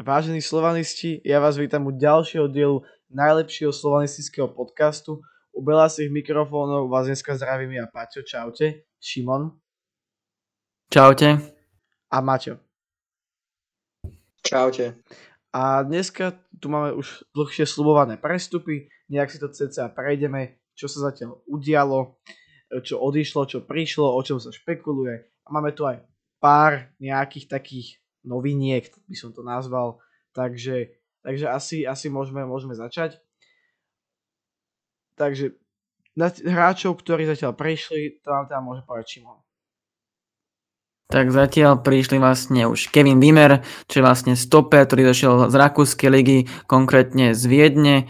Vážení slovanisti, ja vás vítam u ďalšieho dielu najlepšieho slovanistického podcastu. U Belasých mikrofónov vás dneska zdravím ja Paťo, čaute. Šimon. Čaute. A Maťo. Čaute. A dneska tu máme už dlhšie slubované prestupy, nejak si to cca prejdeme, čo sa zatiaľ udialo, čo odišlo, čo prišlo, o čom sa špekuluje. A máme tu aj pár nejakých takých noviniek, by som to nazval. Takže, takže asi, asi môžeme, môžeme začať. Takže na hráčov, ktorí zatiaľ prišli, to vám teda môže povedať Šimon. Tak zatiaľ prišli vlastne už Kevin Wimmer, čo je vlastne stoper, ktorý došiel z Rakúskej ligy, konkrétne z Viedne.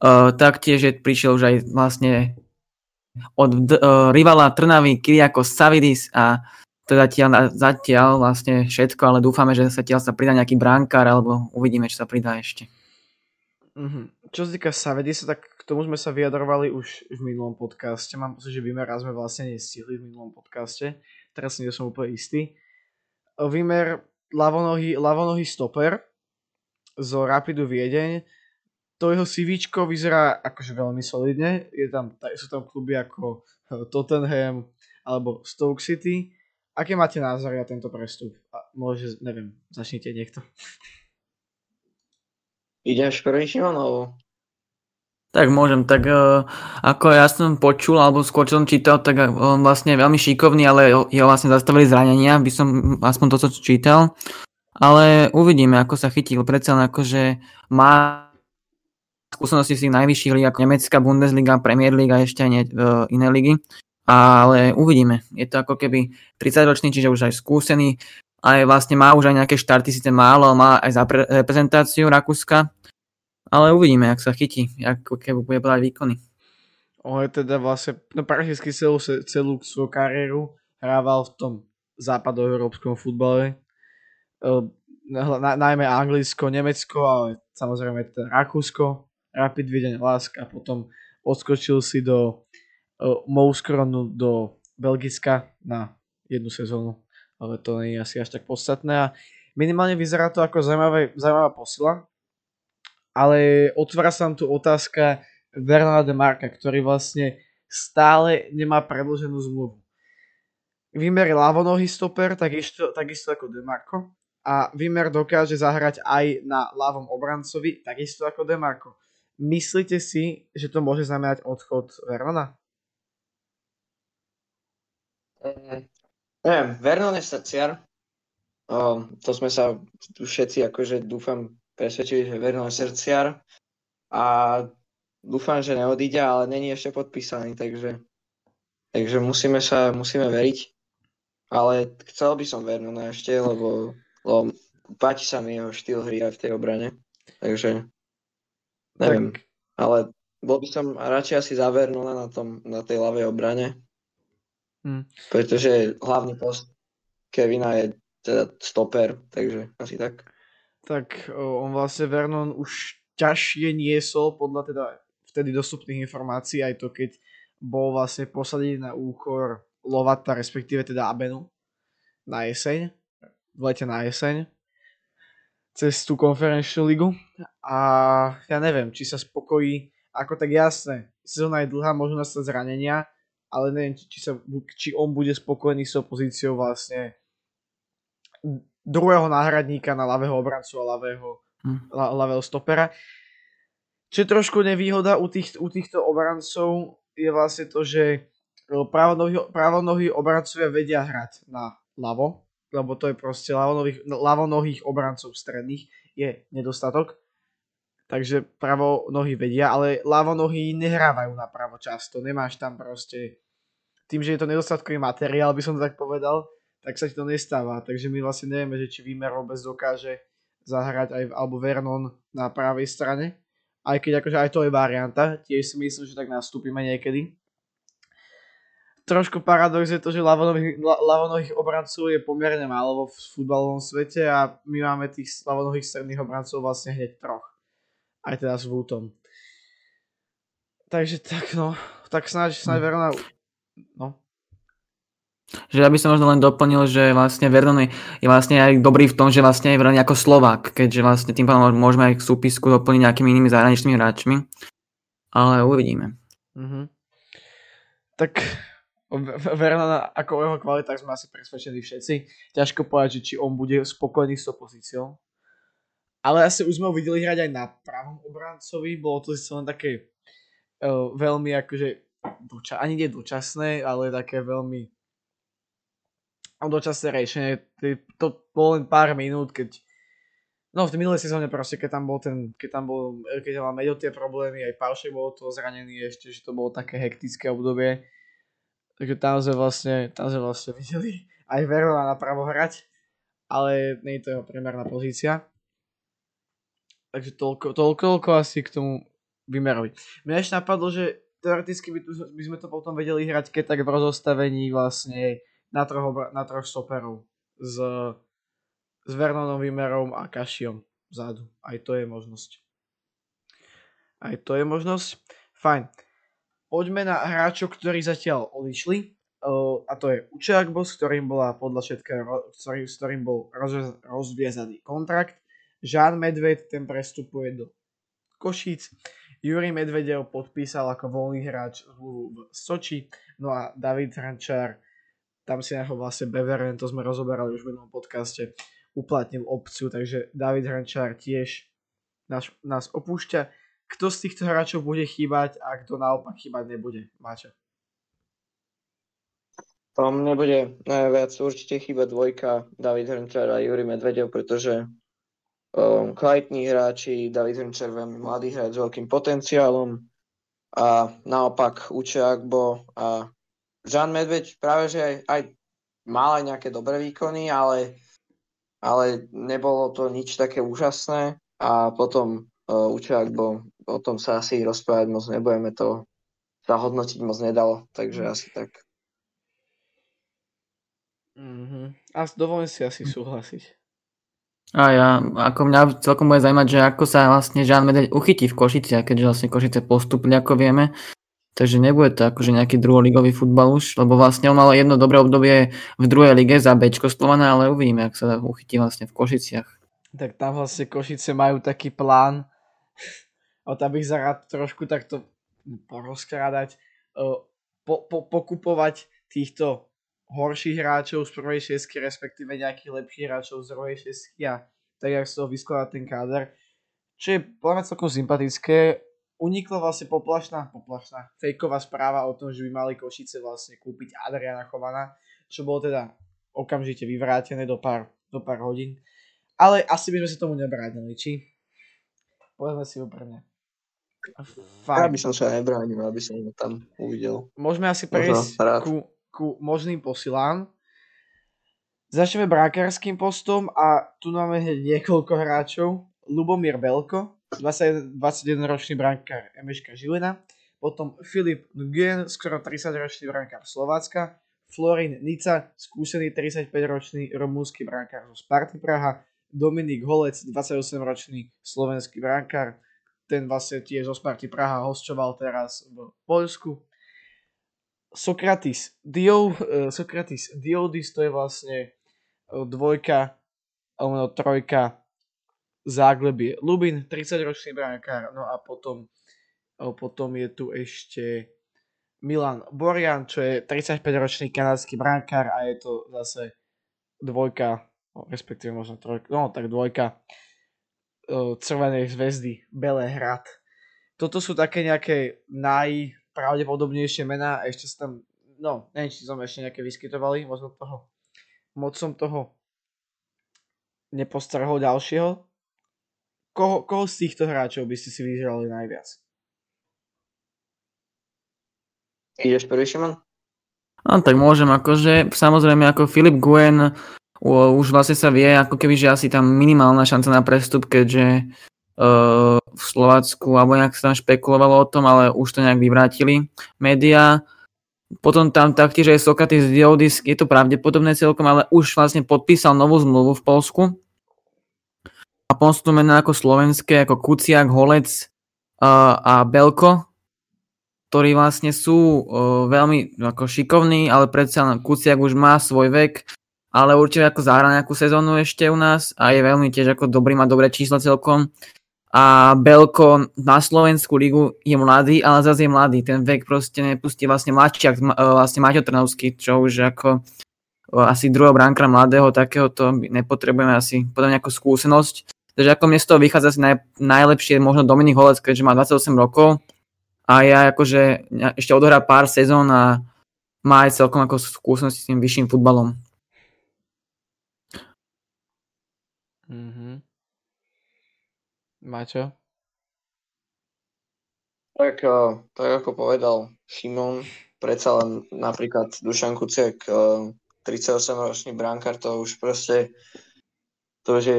Uh, taktiež je, prišiel už aj vlastne od uh, rivala Trnavy Kyriakos Savidis a to je zatiaľ, zatiaľ vlastne všetko, ale dúfame, že zatiaľ sa pridá nejaký bránkár, alebo uvidíme, čo sa pridá ešte. Mm-hmm. Čo sa týka Savedisa, tak k tomu sme sa vyjadrovali už v minulom podcaste. Mám pocit, že Vimer sme vlastne nestihli v minulom podcaste. Teraz nie som úplne istý. Vimer, lavonohý, lavonohý stoper zo Rapidu Viedeň. To jeho CV vyzerá akože veľmi solidne. Je tam, sú tam kluby ako Tottenham alebo Stoke City Aké máte názory na tento prestup? A môže, neviem, začnite niekto. Ideš prvý Šimon, alebo? Tak môžem, tak uh, ako ja som počul, alebo skôr čo som čítal, tak on vlastne je veľmi šikovný, ale jeho vlastne zastavili zranenia, by som aspoň to, čo čítal. Ale uvidíme, ako sa chytil. Predsa len akože má skúsenosti z tých najvyšších líg, ako Nemecká Bundesliga, Premier League a ešte aj ne, uh, iné ligy ale uvidíme. Je to ako keby 30-ročný, čiže už aj skúsený, aj vlastne má už aj nejaké štarty, síce málo, má aj za reprezentáciu Rakúska, ale uvidíme, ak sa chytí, ako keby bude podať výkony. On je teda vlastne, no prakticky celú, celú svoju kariéru hrával v tom západoeurópskom futbale. Na, najmä Anglicko, Nemecko, ale samozrejme teda Rakúsko, Rapid Vieden Lask a potom odskočil si do Mouskronu do Belgicka na jednu sezónu, ale to nie je asi až tak podstatné a minimálne vyzerá to ako zaujímavá, zaujímavá posila, ale otvára sa nám tu otázka Bernarda de Marka, ktorý vlastne stále nemá predloženú zmluvu. Vimer je ľavonohý stoper, takisto, takisto ako Demarco. A Vimer dokáže zahrať aj na ľavom obrancovi, takisto ako Demarco. Myslíte si, že to môže znamenať odchod Verona? Neviem, Vernon je srdciar. O, to sme sa tu všetci akože dúfam presvedčili, že Vernon je srdciar. A dúfam, že neodíde, ale není ešte podpísaný, takže, takže musíme sa, musíme veriť. Ale chcel by som Vernona ešte, lebo, lebo páči sa mi jeho štýl hry aj v tej obrane. Takže neviem. Tak. Ale bol by som radšej asi za Vernona na, tom, na tej ľavej obrane. Hmm. Pretože hlavný post Kevina je teda stoper, takže asi tak. Tak on vlastne Vernon už ťažšie niesol podľa teda vtedy dostupných informácií aj to, keď bol vlastne posadený na úkor Lovata, respektíve teda Abenu na jeseň, v lete na jeseň cez tú konferenčnú ligu a ja neviem, či sa spokojí, ako tak jasné, sezóna je dlhá, môžu nastať zranenia, ale neviem, či, sa, či on bude spokojný s pozíciou vlastne druhého náhradníka na ľavého obrancu a ľavého, hm. ľavého stopera. Čo je trošku nevýhoda u, tých, u týchto obrancov je vlastne to, že pravonohí, pravonohí obrancovia vedia hrať na ľavo, lebo to je proste ľavonohých, ľavonohých obrancov stredných je nedostatok takže pravo nohy vedia, ale ľavo nohy nehrávajú na pravo často, nemáš tam proste, tým, že je to nedostatkový materiál, by som to tak povedal, tak sa ti to nestáva, takže my vlastne nevieme, že či Výmer vôbec dokáže zahrať aj alebo Vernon na pravej strane, aj keď akože aj to je varianta, tiež si myslím, že tak nastúpime niekedy. Trošku paradox je to, že ľavonohých, ľavonohých obrancov je pomerne málo v futbalovom svete a my máme tých ľavonohých stredných obrancov vlastne hneď troch aj teda s Vútom. Takže tak no, tak snáď, snáď Verona, no. Že ja by som možno len doplnil, že vlastne Vernon je vlastne aj dobrý v tom, že vlastne je braný ako Slovák, keďže vlastne tým pádom môžeme aj k súpisku doplniť nejakými inými zahraničnými hráčmi. Ale uvidíme. Mm-hmm. Tak Verona ako o jeho kvalitách sme asi presvedčení všetci. Ťažko povedať, že či on bude spokojný s tou pozíciou. Ale asi už sme ho videli hrať aj na pravom obrancovi. Bolo to len také uh, veľmi akože doča- ani nie dočasné, ale také veľmi dočasné riešenie. To bolo len pár minút, keď No v minulej sezóne proste, keď tam bol ten, keď tam bol, keď mal Meďo tie problémy, aj Paušek bol to zranený ešte, že to bolo také hektické obdobie. Takže tam sme vlastne, tam sme vlastne videli aj Verona napravo hrať, ale nie je to jeho primárna pozícia. Takže toľko, toľko, toľko asi k tomu vymerovi. Mňa ešte napadlo, že teoreticky by, tu, by sme to potom vedeli hrať keď tak v rozostavení vlastne na troch, na troch stoperov s, s Vernonom Vimerom a Kašiom vzadu. Aj to je možnosť. Aj to je možnosť. Fajn. Poďme na hráčov, ktorí zatiaľ odišli. Uh, a to je Učeakbo, s ktorým bola podľa všetkého, s ktorým bol roz, rozviezaný kontrakt. Žán Medved, ten prestupuje do Košíc. Juri Medvedev podpísal ako voľný hráč v Soči. No a David Hrančár tam si ho vlastne Beveren, to sme rozoberali už v minulom podcaste, uplatnil opciu, takže David Hrančár tiež nás, nás opúšťa. Kto z týchto hráčov bude chýbať a kto naopak chýbať nebude? Máča. Tam nebude najviac určite chýba dvojka David Hrančár a Juri Medvedev, pretože um, kvalitní hráči, David Hrančár veľmi mladý hráč s veľkým potenciálom a naopak Uče Agbo a Žan Medveď práve, že aj, aj mal aj nejaké dobré výkony, ale, ale nebolo to nič také úžasné a potom uh, Učák, bo o tom sa asi rozprávať moc nebudeme, to sa hodnotiť moc nedalo, takže asi tak. Mm-hmm. A dovolím si asi súhlasiť. A ja, ako mňa celkom bude zaujímať, že ako sa vlastne Žán Medeď uchytí v Košici, keďže vlastne Košice postupili, ako vieme, Takže nebude to akože nejaký druholigový futbal už, lebo vlastne on mal jedno dobré obdobie v druhej lige za Bčko Slovana, ale uvidíme, ak sa uchytí vlastne v Košiciach. Tak tam vlastne Košice majú taký plán, o tam bych sa rád trošku takto porozkrádať, po, po, pokupovať týchto horších hráčov z prvej šestky, respektíve nejakých lepších hráčov z druhej šestky a tak, jak sa to vyskladá ten káder. Čo je podľa celkom sympatické, unikla vlastne poplašná, poplašná, fejková správa o tom, že by mali Košice vlastne kúpiť Adriana Chovana, čo bolo teda okamžite vyvrátené do pár, do pár hodín. Ale asi by sme sa tomu nebránili, či? Povedzme si úprimne. Ja by som sa nebránil, aby som ho tam uvidel. Môžeme asi prejsť ku, ku možným posilám. Začneme brankárským postom a tu máme niekoľko hráčov. Lubomír Belko, 21-ročný brankár Emeška Žilina, potom Filip Nguyen, skoro 30-ročný brankár Slovácka, Florin Nica, skúsený 35-ročný rumúnsky brankár zo Sparty Praha, Dominik Holec, 28-ročný slovenský brankár, ten vlastne tiež zo Sparty Praha hostoval teraz v Poľsku. Sokratis, Dio, uh, Sokratis Diodis, to je vlastne eh, dvojka, alebo trojka Záglebie Lubin, 30-ročný brankár, no a potom, potom je tu ešte Milan Borian, čo je 35-ročný kanadský brankár a je to zase dvojka, no, respektíve možno trojka, no tak dvojka Červenej zväzdy Belehrad. Toto sú také nejaké najpravdepodobnejšie mená, ešte sa tam, no neviem, či som ešte nejaké vyskytovali, možno toho, moc som toho nepostrhol ďalšieho, koho, koho z týchto hráčov by ste si vyžrali najviac? Ideš prvý, Šimon? No, tak môžem, akože samozrejme ako Filip Guen už vlastne sa vie, ako keby, že asi tam minimálna šanca na prestup, keďže uh, v Slovacku, alebo nejak sa tam špekulovalo o tom, ale už to nejak vyvrátili médiá. Potom tam taktiež aj Sokratis Diodis, je to pravdepodobné celkom, ale už vlastne podpísal novú zmluvu v Polsku, a potom mená ako slovenské, ako Kuciak, Holec uh, a Belko. ktorí vlastne sú uh, veľmi ako šikovní, ale predsa Kuciak už má svoj vek, ale určite ako zahra nejakú sezónu ešte u nás a je veľmi tiež ako dobrý, má dobré čísla celkom. A Belko na Slovensku ligu je mladý, ale zase je mladý. Ten vek proste nepustí vlastne mladšiak, vlastne Maťo Trnovský, čo už ako asi druhého bránkra mladého takéhoto nepotrebujeme asi podľa nejakú skúsenosť. Takže ako toho vychádza asi naj, najlepšie možno Dominik Holec, keďže má 28 rokov a ja akože ešte odohrá pár sezón a má aj celkom ako skúsenosti s tým vyšším futbalom. Maťo? Tak, eh, tak ako povedal Šimon, predsa len napríklad Dušan Kuciak eh, 38-ročný brankár, to už proste, to už je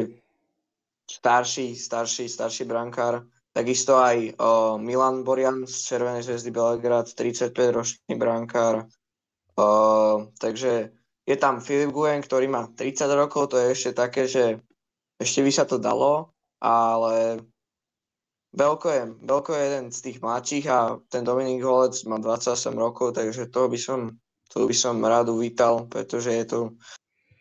starší, starší, starší brankár. Takisto aj o, Milan Borian z Červenej zväzdy Belgrad, 35-ročný brankár. Takže je tam Filip Guen, ktorý má 30 rokov, to je ešte také, že ešte by sa to dalo, ale Belko je, Belko je jeden z tých mladších a ten Dominik Holec má 28 rokov, takže toho by som to by som rád uvítal, pretože je to,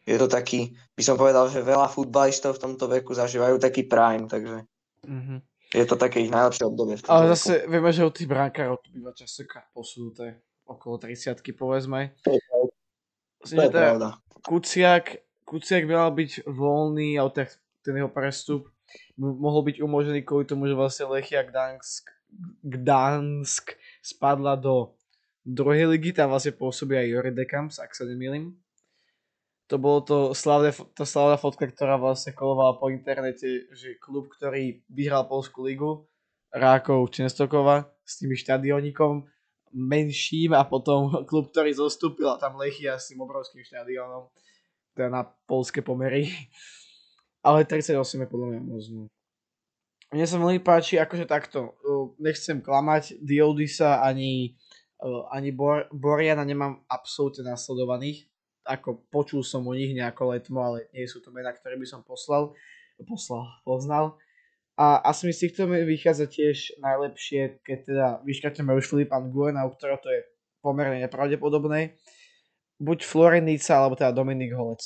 je to taký, by som povedal, že veľa futbalistov v tomto veku zažívajú taký prime, takže mm-hmm. je to také ich najlepšie obdobie. Ale zase veku. vieme, že od tých brankárov to býva častokrát posunuté okolo 30 povedzme. To je, to je teda Kuciak, Kuciak by mal byť voľný, ale ten jeho prestup mohol byť umožnený kvôli tomu, že vlastne Lechia Gdansk, Gdansk spadla do druhej ligy, tam vlastne pôsobí aj Jori Dekams, ak sa nemýlim. To bolo to slavné, to slavná fotka, ktorá vlastne kolovala po internete, že klub, ktorý vyhral Polskú ligu, Rákov Čenstokova s tým štadionikom menším a potom klub, ktorý zostúpil a tam Lechia s tým obrovským štadiónom, teda na polské pomery. Ale 38 je podľa mňa možno. Mne sa veľmi páči, akože takto, nechcem klamať, Diodisa ani ani Bor- Boriana nemám absolútne nasledovaných. Ako počul som o nich nejako letmo, ale nie sú to mená, ktoré by som poslal, poslal, poznal. A asi mi z týchto vychádza tiež najlepšie, keď teda vyškrátime už Filipa Nguena, u ktorého to je pomerne nepravdepodobné. Buď Florenica, alebo teda Dominik Holec.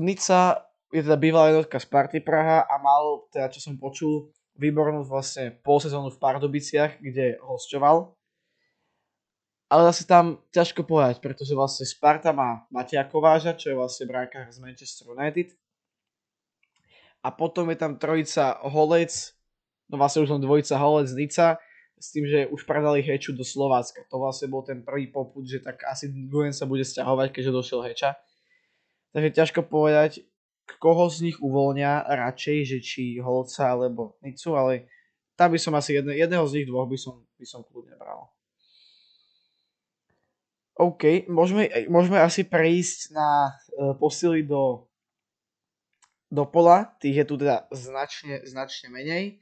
Nica je teda bývalá jednotka Sparty Praha a mal, teda čo som počul, výbornú vlastne polsezónu v Pardubiciach, kde hostoval ale zase tam ťažko povedať, pretože vlastne Sparta má Matia Kováža, čo je vlastne bránkár z Manchester United. A potom je tam trojica Holec, no vlastne už len dvojica Holec Nica, s tým, že už predali Heču do Slovácka. To vlastne bol ten prvý poput, že tak asi Guen sa bude stiahovať, keďže došiel Heča. Takže ťažko povedať, koho z nich uvoľnia radšej, že či Holca alebo Nicu, ale tam by som asi jedne, jedného z nich dvoch by som, by som kľudne bral. OK, môžeme, môžeme asi prejsť na uh, posily do, do pola, tých je tu teda značne, značne menej.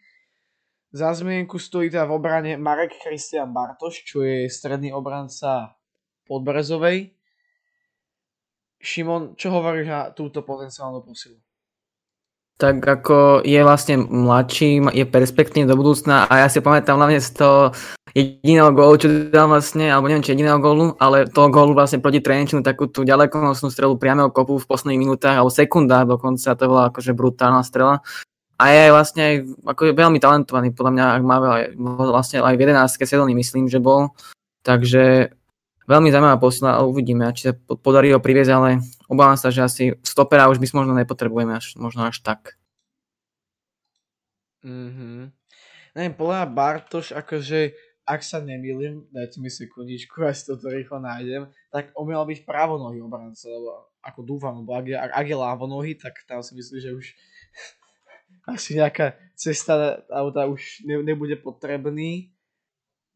Za zmienku stojí teda v obrane Marek Christian Bartoš, čo je stredný obranca Podbrezovej. Šimon, čo hovoríš na túto potenciálnu posilu? tak ako je vlastne mladší, je perspektívny do budúcna a ja si pamätám hlavne z toho jediného gólu, čo dal vlastne, alebo neviem, či jediného gólu, ale toho gólu vlastne proti Trenčinu, takú tú ďalekonosnú strelu priamého kopu v posledných minútach, alebo sekundách dokonca, to bola akože brutálna strela. A je vlastne aj ako veľmi talentovaný, podľa mňa, ak má aj, vlastne aj v 11. sezóny myslím, že bol. Takže veľmi zaujímavá posila a uvidíme, či sa podarí ho priviesť, ale obávam sa, že asi stopera už by možno nepotrebujeme až, možno až tak. Mhm. Neviem, podľa Bartoš, akože, ak sa nemýlim, dajte mi sekundičku, ja si toto rýchlo nájdem, tak on mal byť pravonohý obranca, lebo ako dúfam, lebo ak je, ak, ak je lávonohý, tak tam si myslím, že už asi nejaká cesta auta už ne, nebude potrebný.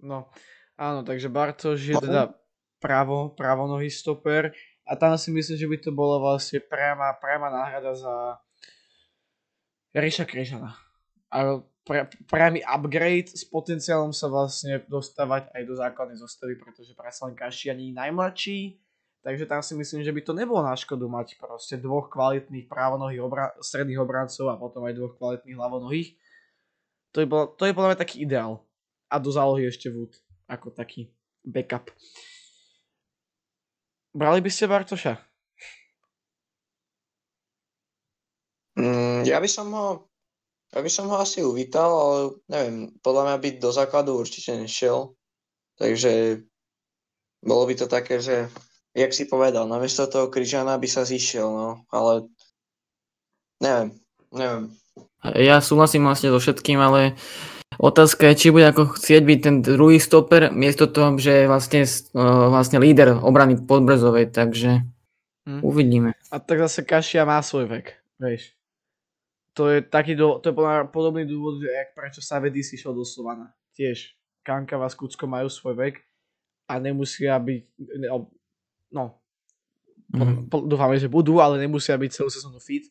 No, áno, takže Bartoš je teda pravo, pravonohý stoper a tam si myslím, že by to bolo vlastne priama, priama náhrada za Ríša Križana. A priamy upgrade s potenciálom sa vlastne dostávať aj do základnej zostavy, pretože predsa len Kaši ani najmladší, takže tam si myslím, že by to nebolo na škodu mať proste dvoch kvalitných právonohých obra- stredných obrancov a potom aj dvoch kvalitných ľavonohých. To je, bol, to je podľa mňa taký ideál. a do zálohy ešte Wood ako taký backup. Brali by ste Bartoša? Mm, ja by som ho ja by som ho asi uvítal, ale neviem, podľa mňa by do základu určite nešiel. Takže bolo by to také, že jak si povedal, namiesto toho Kryžana by sa zišiel, no, ale neviem, neviem. Ja súhlasím vlastne so všetkým, ale otázka je, či bude ako chcieť byť ten druhý stoper, miesto toho, že je vlastne, vlastne líder obrany podbrzovej, takže hm. uvidíme. A tak zase Kašia má svoj vek, vieš to je taký do, to je podobný dôvod, jak prečo sa vedy si šiel do Slovana. Tiež Kanka a Kucko majú svoj vek a nemusia byť, no, mm. po, dúfame, že budú, ale nemusia byť celú sezónu fit.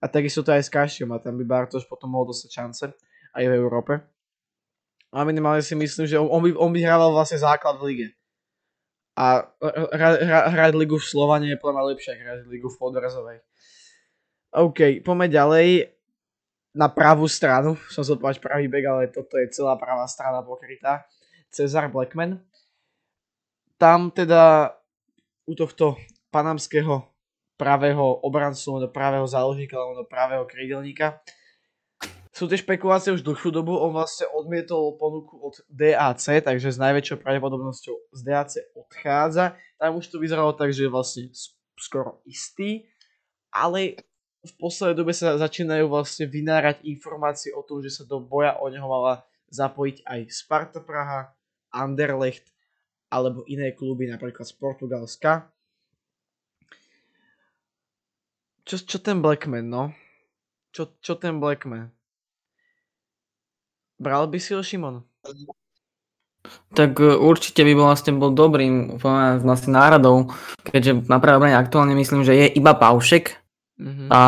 A takisto to aj s Kašiom a tam by Bartoš potom mohol dostať šance aj v Európe. A minimálne si myslím, že on, by, on by hrával vlastne základ v lige. A hrať ligu v Slovane je podľa lepšie, hrať ligu v Podrazovej. OK, poďme ďalej na pravú stranu. Som sa povedať pravý bek, ale toto je celá pravá strana pokrytá. Cezar Blackman. Tam teda u tohto panamského pravého obrancu, pravého záložníka alebo pravého krídelníka. Sú tie špekulácie už dlhšiu dobu, on vlastne odmietol ponuku od DAC, takže s najväčšou pravdepodobnosťou z DAC odchádza. Tam už to vyzeralo tak, že je vlastne skoro istý, ale v poslednej dobe sa začínajú vlastne vynárať informácie o tom, že sa do boja o neho mala zapojiť aj Sparta Praha, Anderlecht alebo iné kluby, napríklad z Portugalska. Čo, čo ten Blackman, no? Čo, čo ten Blackman? Bral by si ho Šimon? Tak e, určite by bol vlastne bol dobrým vlastne náradou, keďže na práve aktuálne myslím, že je iba Paušek, Mm-hmm. A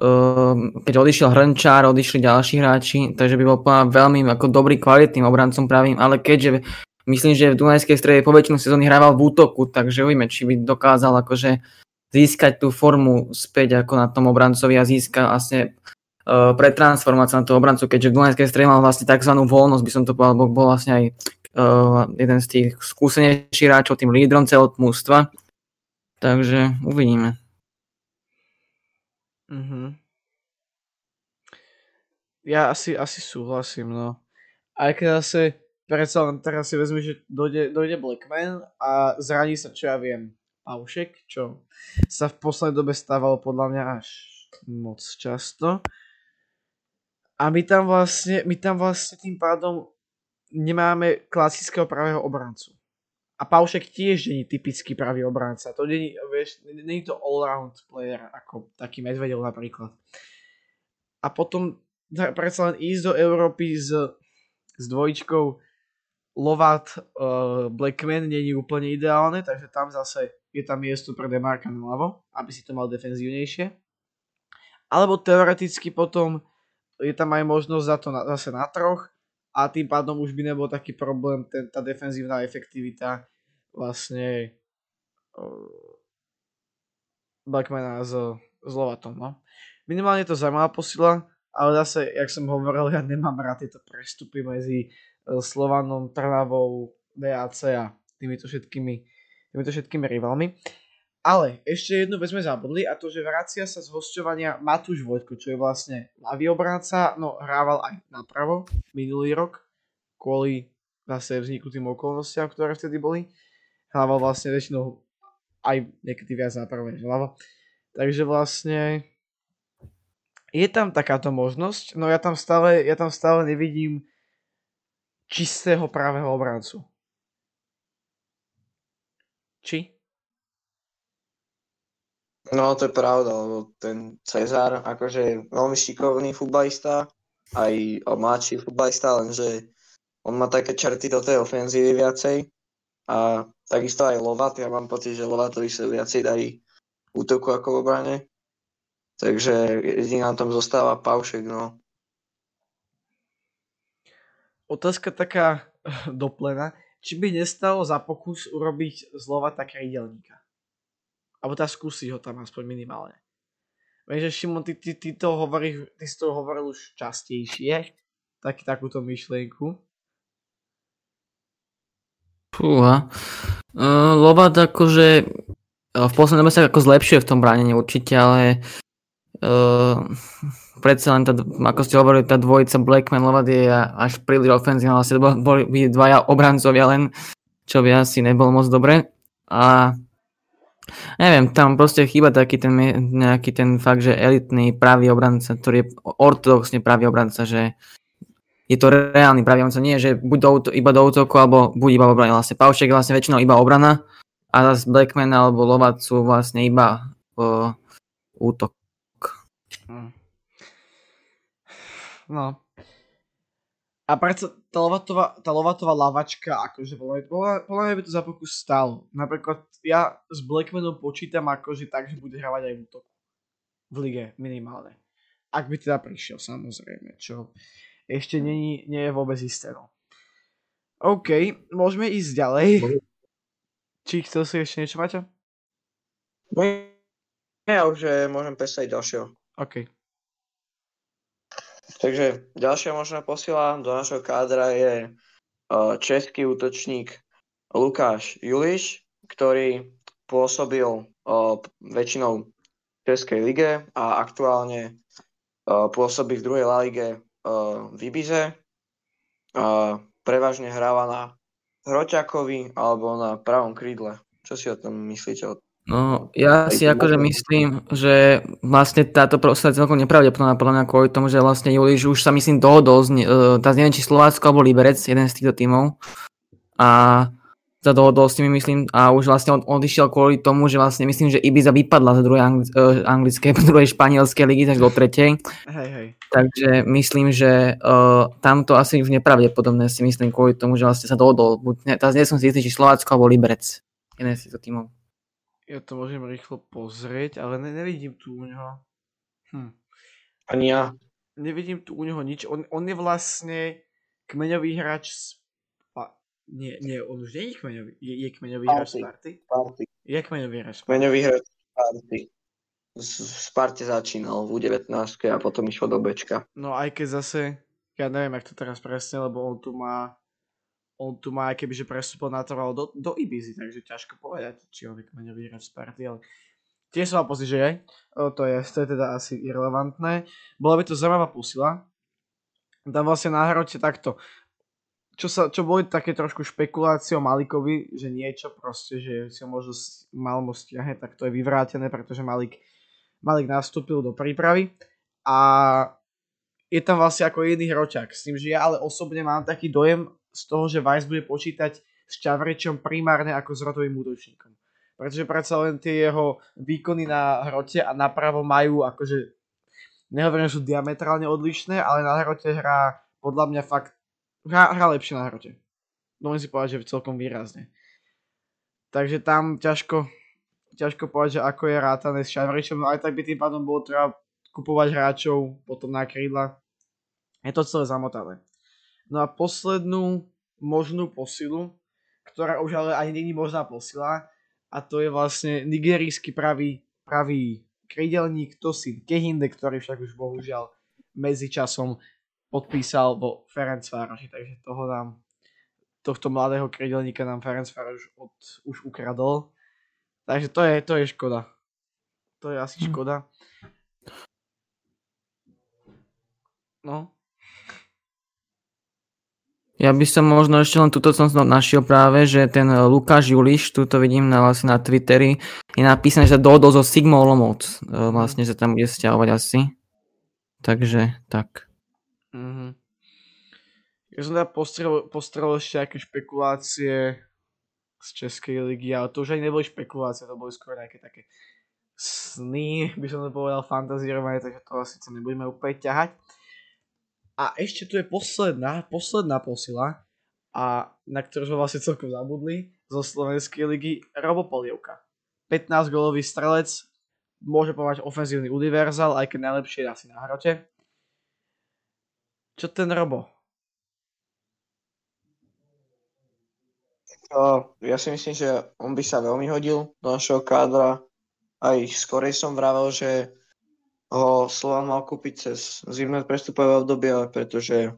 uh, keď odišiel Hrnčár, odišli ďalší hráči, takže by bol veľmi ako dobrý, kvalitným obrancom pravým, ale keďže myslím, že v Dunajskej strede po väčšinu sezóny hrával v útoku, takže uvidíme, či by dokázal akože získať tú formu späť ako na tom obrancovi a získať vlastne uh, pretransformáciu na toho obrancu, keďže v Dunajskej strede mal vlastne tzv. voľnosť, by som to povedal, bol vlastne aj uh, jeden z tých skúsenejších hráčov, tým lídrom celého mústva. Takže uvidíme. Mhm. Ja asi, asi súhlasím, no. Aj keď zase, predsa len teraz si vezmi, že dojde, dojde Blackman a zraní sa, čo ja viem, Paušek, čo sa v poslednej dobe stávalo podľa mňa až moc často. A my tam vlastne, my tam vlastne tým pádom nemáme klasického pravého obrancu. A Paušek tiež je typický pravý obranca. To nie, vieš, je to all-round player, ako taký Medvedel napríklad. A potom predsa len ísť do Európy s, s dvojičkou Lovat uh, Blackman nie je úplne ideálne, takže tam zase je tam miesto pre Demarka na ľavo, aby si to mal defenzívnejšie. Alebo teoreticky potom je tam aj možnosť za to na, zase na troch, a tým pádom už by nebol taký problém ten, tá defenzívna efektivita vlastne uh, Blackmana s, s Lovatom. No. Minimálne to zaujímavá posila, ale zase, jak som hovoril, ja nemám rád tieto prestupy medzi uh, Slovanom, Trnavou, DAC a týmito všetkými, týmito všetkými rivalmi. Ale ešte jednu vec sme zabudli a to, že vracia sa z hostovania Matúš Vojtko, čo je vlastne ľavý obranca, no hrával aj napravo minulý rok, kvôli zase vzniknutým okolnostiam, ktoré vtedy boli. Hrával vlastne väčšinou aj niekedy viac napravo než ľavo. Takže vlastne je tam takáto možnosť, no ja tam stále, ja tam stále nevidím čistého pravého obrancu. Či? No to je pravda, lebo ten Cezar akože je veľmi šikovný futbalista, aj mladší futbalista, lenže on má také čerty do tej ofenzívy viacej a takisto aj Lovat, ja mám pocit, že Lovatovi sa viacej darí útoku ako v obrane. Takže jediný nám tam zostáva Paušek, no. Otázka taká doplena. Či by nestalo za pokus urobiť z Lovata krídelníka? Alebo tá skúsi ho tam aspoň minimálne. Viem, že Šimon, ty, ty, ty, to hovorí, ty si to hovoril už častejšie, tak, takúto myšlienku. Fúha. Uh, Lovat akože uh, v poslednom dobe sa ako zlepšuje v tom bránení určite, ale uh, predsa len tá, ako ste hovorili, tá dvojica Blackman Lovat je až príliš ofenzívna, vlastne boli dvaja obrancovia len, čo by asi nebolo moc dobre. A neviem, tam proste chýba taký ten nejaký ten fakt, že elitný pravý obranca, ktorý je ortodoxne pravý obranca, že je to reálny pravý obranca, nie, že buď do, iba do útoku, alebo buď iba obrana. Vlastne Paušek je vlastne väčšinou iba obrana a zase Blackman alebo Lovat sú vlastne iba uh, útok. No. A predsa tá Lovatová, tá Lovatová lavačka, akože podľa mňa by to za pokus stalo. Napríklad ja s Blackmanom počítam akože tak, že bude hravať aj v útoku. V lige minimálne. Ak by teda prišiel, samozrejme, čo ešte nie, nie je vôbec isté. No. OK, môžeme ísť ďalej. Či chcel si ešte niečo, Maťo? Ja už môžem pesať ďalšieho. OK. Takže ďalšia možná posila do našho kádra je český útočník Lukáš Juliš, ktorý pôsobil väčšinou v Českej lige a aktuálne pôsobí v druhej La lige v Ibize. Prevažne hráva na Hroťakovi alebo na pravom krídle. Čo si o tom myslíte? No, ja si akože myslím, že vlastne táto prosta je celkom nepravdepodobná podľa mňa kvôli tomu, že vlastne Juliš už sa myslím dohodol, z, uh, tá neviem či Slovácko alebo Liberec, jeden z týchto tímov. A sa dohodol s nimi, myslím, a už vlastne on odišiel kvôli tomu, že vlastne myslím, že Ibiza vypadla z druhej angli- uh, anglickej, druhej španielskej ligy, takže do tretej. Hej, hej. Takže myslím, že uh, tam to asi už nepravdepodobné si myslím kvôli tomu, že vlastne sa dohodol. Buď, ne, teraz nie som si istý, či Slovácko alebo Liberec. Jeden z týchto tímov. Ja to môžem rýchlo pozrieť, ale ne, nevidím tu u neho. Hm. Ani ja. Nevidím tu u neho nič. On, on je vlastne kmeňový hráč z nie, nie, on už nie je kmeňový. Je, je kmeňový hráč Sparty? Sparty. Je kmeňový hráč Kmeňový hráč. Z Sparte začínal v U19 a potom išiel do Bčka. No aj keď zase, ja neviem, jak to teraz presne, lebo on tu má on tu má keby, že prestupol na trvalo do, do Ibizy, takže ťažko povedať, či je kmeňový hráč Sparty, ale tiež som mal že je. O, to je, to je teda asi irrelevantné. Bola by to zaujímavá pusila. Tam vlastne na hrote takto čo, sa, čo boli také trošku špekulácie o Malikovi, že niečo proste, že si ho možno mal mo stiahnuť, tak to je vyvrátené, pretože Malik, Malik nastúpil do prípravy a je tam vlastne ako jediný hroťák. S tým, že ja ale osobne mám taký dojem z toho, že Vice bude počítať s Čavrečom primárne ako s rotovým útočníkom. Pretože predsa len tie jeho výkony na hrote a napravo majú akože, nehovorím, že sú diametrálne odlišné, ale na hrote hrá podľa mňa fakt hrá, hrá lepšie na hrote. Dovolím si povedať, že celkom výrazne. Takže tam ťažko, ťažko povedať, že ako je rátané s Šajvričom, no aj tak by tým pádom bolo treba kupovať hráčov potom na krídla. Je to celé zamotané. No a poslednú možnú posilu, ktorá už ale ani není možná posila, a to je vlastne nigerijský pravý, pravý krídelník Tosin Kehinde, ktorý však už bohužiaľ medzi časom podpísal vo Ferencvároši, takže toho nám, tohto mladého krydelníka nám Ferencvároš od, už ukradol. Takže to je, to je škoda. To je asi hm. škoda. No. Ja by som možno ešte len tuto som našiel práve, že ten Lukáš Juliš, tu to vidím na, vlastne na Twitteri, je napísané, že dohodol zo Sigmo Olomouc. E, vlastne sa tam bude stiahovať asi. Takže tak. Mm-hmm. Ja som teda postrel, postrel ešte aké špekulácie z Českej ligy, ale to už aj neboli špekulácie, to boli skôr nejaké také sny, by som to povedal, fantazírovanie, takže to asi nebudeme úplne ťahať. A ešte tu je posledná, posledná posila, a na ktorú sme vlastne celkom zabudli, zo Slovenskej ligy, Robo Polievka. 15 golový strelec, môže povedať ofenzívny univerzál, aj keď najlepšie je asi na hrote. Čo ten Robo? ja si myslím, že on by sa veľmi hodil do našeho kádra. Aj skorej som vravel, že ho Slovan mal kúpiť cez zimné prestupové obdobie, pretože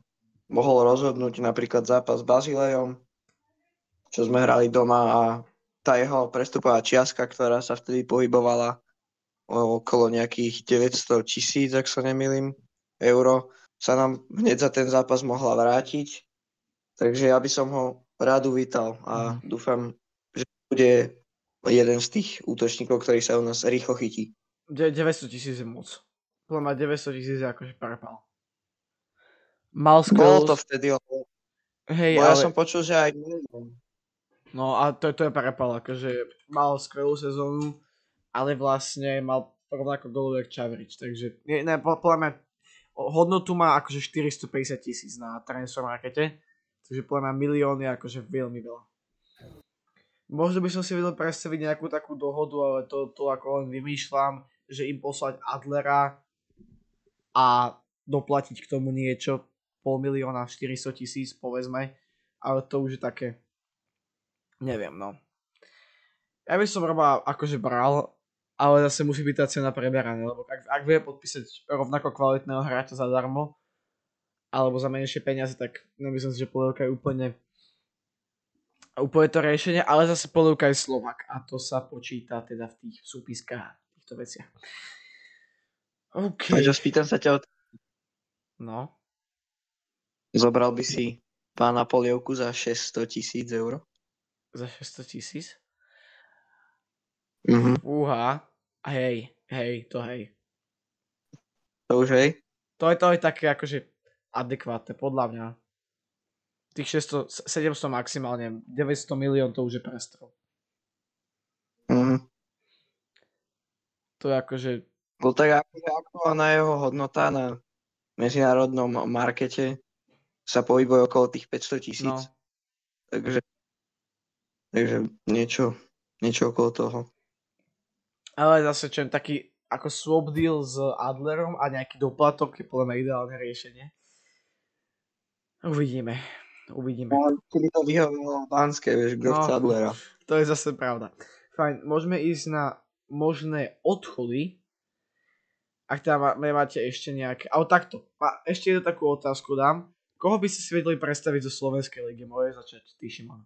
mohol rozhodnúť napríklad zápas s Bazilejom čo sme hrali doma a tá jeho prestupová čiastka, ktorá sa vtedy pohybovala okolo nejakých 900 tisíc, ak sa nemýlim, euro, sa nám hneď za ten zápas mohla vrátiť. Takže ja by som ho rád uvítal a mm. dúfam, že bude jeden z tých útočníkov, ktorý sa u nás rýchlo chytí. 900 tisíc je moc. Podľa ma 900 tisíc je akože prepal. Mal Bolo to vtedy, Hej, ale... ale... ja som počul, že aj No a to, to je prepal, akože mal skvelú sezónu, ale vlastne mal rovnako golov jak Čavrič, takže ne, ne, podľa mňa hodnotu má akože 450 tisíc na transfer markete, takže podľa mňa milión je akože veľmi veľa. Možno by som si vedel predstaviť nejakú takú dohodu, ale to, to ako len vymýšľam, že im poslať Adlera a doplatiť k tomu niečo, pol milióna, 400 tisíc povedzme, ale to už je také Neviem, no. Ja by som Roba akože bral, ale zase musí byť tá cena preberaná, lebo ak, ak vie podpísať rovnako kvalitného hráča zadarmo, alebo za menšie peniaze, tak nemyslím si, že Polievka je úplne úplne to riešenie, ale zase Polievka je Slovak a to sa počíta teda v tých súpiskách týchto veciach. OK. Paťo, spýtam sa ťa o... No. Zobral by si pána Polievku za 600 tisíc eur? Za 600 tisíc? Mhm. Uha. Hej, hej, to hej. To už hej? To je, to je také akože adekvátne, podľa mňa. Tých 600, 700 maximálne, 900 milión to už je prestrel. Mhm. To je akože... No tak aktuálna jeho hodnota na medzinárodnom markete sa pohybuje okolo tých 500 tisíc. No. Takže Takže niečo, niečo okolo toho. Ale zase čo taký ako swap deal s Adlerom a nejaký doplatok je podľa mňa ideálne riešenie. Uvidíme. Uvidíme. No, keby to vyhovovalo Banské, vieš, kto No. chce Adlera. To je zase pravda. Fajn, môžeme ísť na možné odchody. Ak tam máte ešte nejaké... Ale takto, ma- ešte jednu takú otázku dám. Koho by ste si vedeli predstaviť zo Slovenskej ligy? Môže začať ty, Šimon.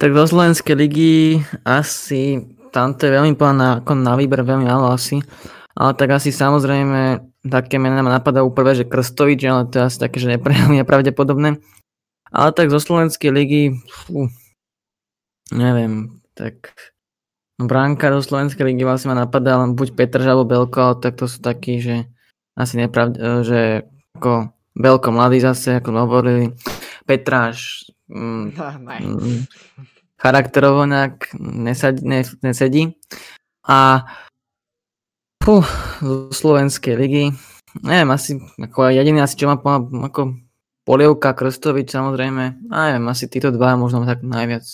Tak do Slovenskej ligy asi, tam to je veľmi plán na, ako na výber, veľmi málo asi. Ale tak asi samozrejme také mená ma napadajú prvé, že Krstovič, ale to je asi také, že nepravdepodobné. Ale tak zo Slovenskej ligy, fú, neviem, tak no, bránka do Slovenskej ligy vlastne ma napadá len buď Petr alebo Belko, tak to sú takí, že asi nepravde, že ako Belko mladý zase, ako hovorili, Petráš, mm, ne. Mm, charakterovo nejak nesadí, ne, nesedí. A puh, zo Slovenskej ligy, neviem, asi ako jediný asi, čo má po- ako Polievka, Krstovič samozrejme, a neviem, asi títo dva možno tak najviac.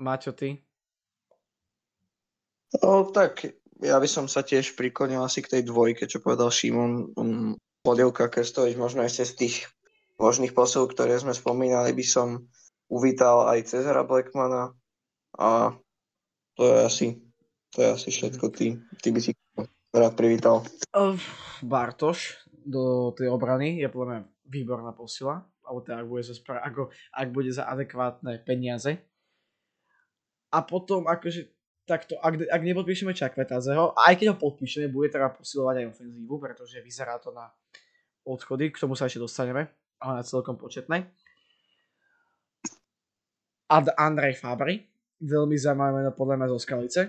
Maťo, ty? No tak, ja by som sa tiež priklonil asi k tej dvojke, čo povedal Šimon. Um, Polievka Krstovič, možno ešte z tých možných posov, ktoré sme spomínali, by som uvítal aj Cezara Blackmana a to je asi, to je asi všetko. Ty, ty by si rád privítal. Bartoš do tej obrany je podľa mňa výborná posila. Alebo teda, ak bude, za, spra- ako, ak bude za adekvátne peniaze. A potom akože takto, ak, ak nepodpíšeme Čakvetazeho, aj keď ho podpíšeme, bude teda posilovať aj ofenzívu, pretože vyzerá to na odchody, k tomu sa ešte dostaneme, ale na celkom početné. Ad Andrej Fabry, veľmi zaujímavé podľa mňa zo Skalice.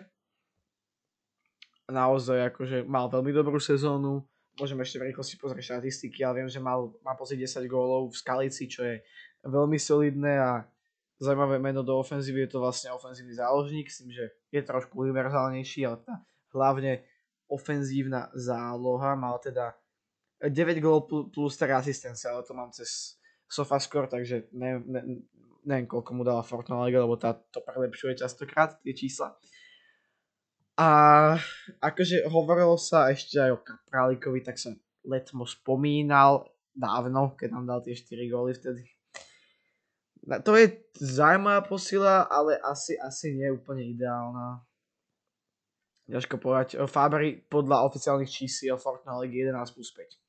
Naozaj akože mal veľmi dobrú sezónu, môžem ešte v rýchlosti pozrieť štatistiky, ale viem, že mal, má pozrieť 10 gólov v Skalici, čo je veľmi solidné a zaujímavé meno do ofenzívy, je to vlastne ofenzívny záložník, s tým, že je trošku univerzálnejší, ale tá hlavne ofenzívna záloha, mal teda 9 gólov pl- plus 3 asistencie, ale to mám cez SofaScore, takže ne, ne, neviem, koľko mu dala Fortuna Liga, lebo tá to prelepšuje častokrát, tie čísla. A akože hovorilo sa ešte aj o Kapralikovi, tak sa Letmo spomínal dávno, keď nám dal tie 4 góly vtedy. To je zaujímavá posila, ale asi, asi nie je úplne ideálna. Ťažko povedať. Fabry podľa oficiálnych čísiel Fortuna Ligy 11 plus 5.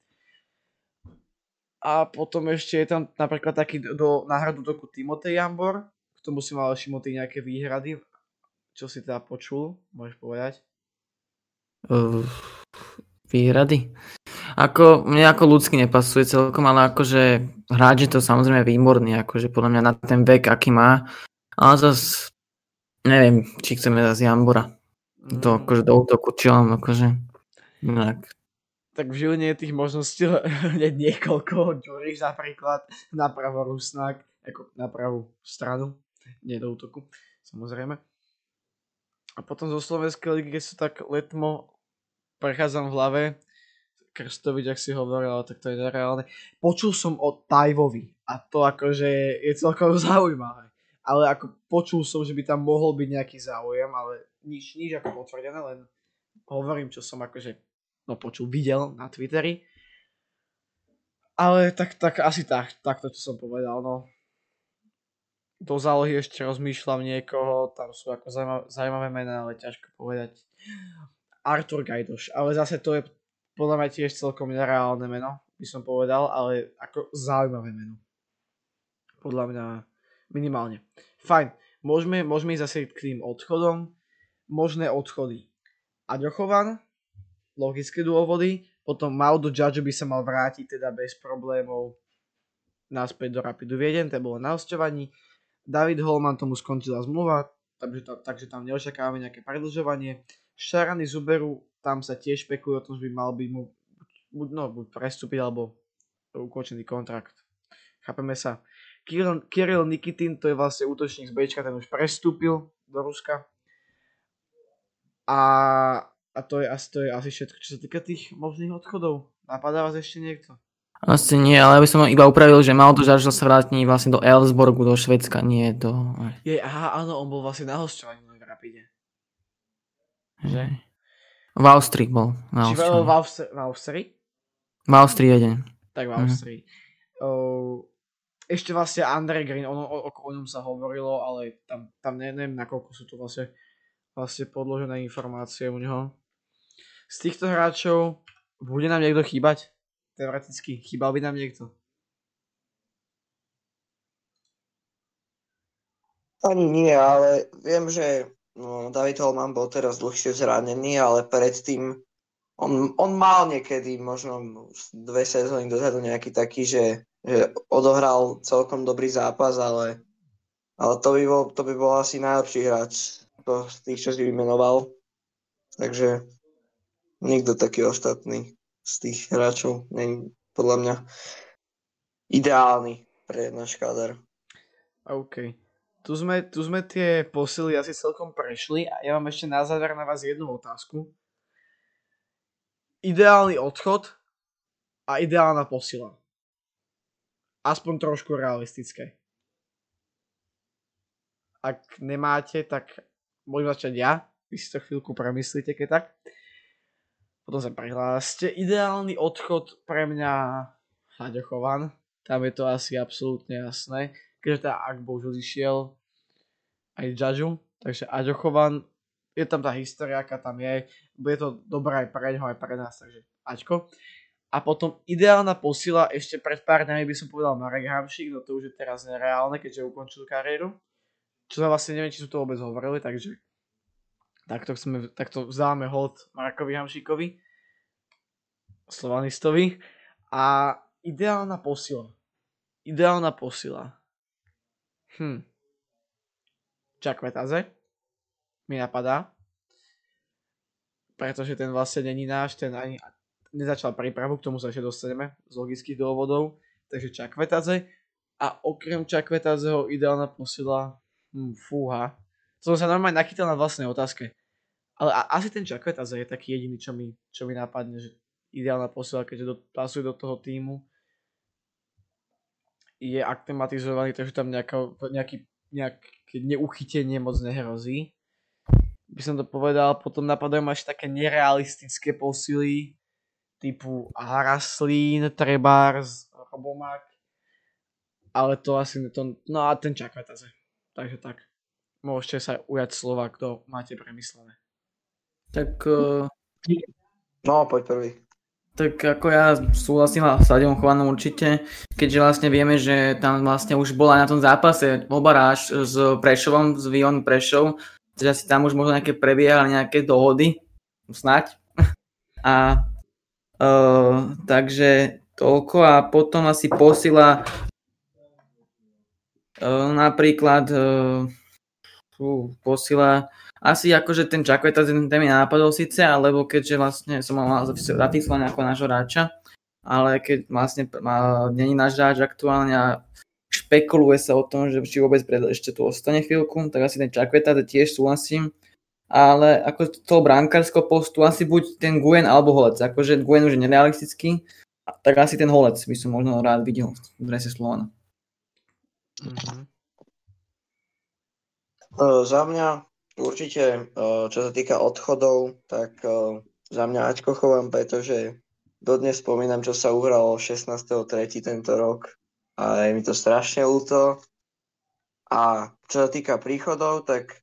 A potom ešte je tam napríklad taký do náhradu toku Timotej Jambor. K tomu si mal Šimotej nejaké výhrady. Čo si teda počul? Môžeš povedať? Uh, výhrady? Ako, mne ako ľudsky nepasuje celkom, ale akože hráč je to samozrejme výborný, akože podľa mňa na ten vek, aký má. Ale zase neviem, či chceme zase Jambora. To Mm, akože do útoku, či on akože inak. tak v Žiline je tých možností hneď niekoľko. Ďuriš napríklad, napravo Rusnák, ako na pravú stranu, nie do útoku, samozrejme. A potom zo Slovenskej ligy, keď sa tak letmo prechádzam v hlave, Krstovič, ak si hovoril, tak to je nereálne. Počul som o Tajvovi a to akože je celkom zaujímavé. Ale ako počul som, že by tam mohol byť nejaký záujem, ale nič, nič ako potvrdené, len hovorím, čo som akože no počul, videl na Twitteri. Ale tak, tak asi tak, takto čo som povedal, no. Do zálohy ešte rozmýšľam niekoho, tam sú ako zaujímavé, zaujímavé mená, ale ťažko povedať. Artur Gajdoš, ale zase to je podľa mňa tiež celkom nereálne meno, by som povedal, ale ako zaujímavé meno. Podľa mňa minimálne. Fajn, môžeme, môžeme ísť zase k tým odchodom. Možné odchody. Aďochovan, logické dôvody, potom Maudo Judge by sa mal vrátiť teda bez problémov naspäť do Rapidu Vieden, to bolo na hosťovaní. David Holman tomu skončila zmluva, takže, tam, takže tam neočakávame nejaké predlžovanie. Šarany Zuberu, tam sa tiež špekuluje o tom, že by mal byť mu buď, no, buď prestúpiť alebo ukončený kontrakt. Chápeme sa. Kirill, Kirill Nikitin, to je vlastne útočník z Bčka, ten už prestúpil do Ruska. A, a to, je, asi, to je asi všetko, čo sa týka tých možných odchodov. Napadá vás ešte niekto? Asi nie, ale by som iba upravil, že mal to žať, že sa vráti vlastne do Elsborgu, do Švedska, nie do... Je, aha, áno, on bol vlastne na hosťovaní len v Rapide. Že? V Austrii bol. Na Či v, v. Austri- v Austrii? v Austrii jeden. Tak v Mhm. Austrii. Uh, ešte vlastne Andre Green, o, o, o, o ňom sa hovorilo, ale tam, tam ne, neviem, nakoľko sú to vlastne, vlastne podložené informácie u neho. Z týchto hráčov bude nám niekto chýbať? Teoreticky, chýbal by nám niekto? Ani nie, ale viem, že no, David Holman bol teraz dlhšie zranený, ale predtým on, on mal niekedy, možno dve sezóny dozadu nejaký taký, že, že odohral celkom dobrý zápas, ale, ale to, by bol, to by bol asi najlepší hráč to, z tých, čo si vymenoval. Takže nikto taký ostatný z tých hráčov není podľa mňa ideálny pre náš káder. OK. Tu sme, tu sme tie posily asi celkom prešli a ja mám ešte na záver na vás jednu otázku. Ideálny odchod a ideálna posila. Aspoň trošku realistické. Ak nemáte, tak môžem začať ja. Vy si to chvíľku premyslíte, keď tak. Potom sa prihláste. Ideálny odchod pre mňa Haďochovan. Tam je to asi absolútne jasné keďže teda Akbo už odišiel aj Judge, takže Aďochovan, je tam tá história, aká tam je, bude to dobré aj pre ňoho, aj pre nás, takže Aďko. A potom ideálna posila, ešte pred pár dňami by som povedal Marek Hamšík, no to už je teraz nereálne, keďže ukončil kariéru. Čo sa vlastne neviem, či sú to vôbec hovorili, takže takto, chceme, takto vzdávame hold Markovi Hamšíkovi, Slovanistovi. A ideálna posila. Ideálna posila. Hm. Čakvetaze mi napadá. Pretože ten vlastne není náš, ten ani nezačal prípravu, k tomu sa ešte dostaneme z logických dôvodov. Takže Čakvetaze. A okrem Čakvetazeho ideálna posila, hm, fúha. Som sa normálne nachytal na vlastnej otázke. Ale a, asi ten Čakvetaze je taký jediný, čo mi, čo mi napadne, že ideálna posila, keďže do, pasuje do toho týmu je aklimatizovaný, takže tam nejaká, nejaký, nejaké neuchytenie moc nehrozí. By som to povedal, potom napadajú ešte také nerealistické posily, typu Haraslín, Trebars, Robomák. Ale to asi, to, no a ten Čakvetaze. Takže tak. Môžete sa ujať slova, kto máte premyslené. Tak uh, No, poď prvý. Tak ako ja súhlasím s Saďom Chovanom určite, keďže vlastne vieme, že tam vlastne už bola na tom zápase obaráž s Prešovom, s Vion Prešov, že asi tam už možno nejaké prebiehali nejaké dohody, snať. A uh, takže toľko a potom asi posila uh, napríklad uh, posila asi akože ten Čakveta, ten, ten mi nápadol síce, alebo keďže vlastne som mal zapísaný ako nášho hráča, ale keď vlastne má, není náš hráč aktuálne a špekuluje sa o tom, že či vôbec pred, ešte tu ostane chvíľku, tak asi ten Čakveta tiež súhlasím. Ale ako toho brankárského postu asi buď ten Guen alebo Holec. Akože Guen už je nerealistický, tak asi ten Holec by som možno rád videl v drese Slovana. Mm-hmm. Uh, za mňa Určite, eh, čo sa týka odchodov, tak eh, za mňa Ačko chovám, pretože dodnes spomínam, čo sa uhralo 16.3. tento rok a je mi to strašne ľúto. A čo sa týka príchodov, tak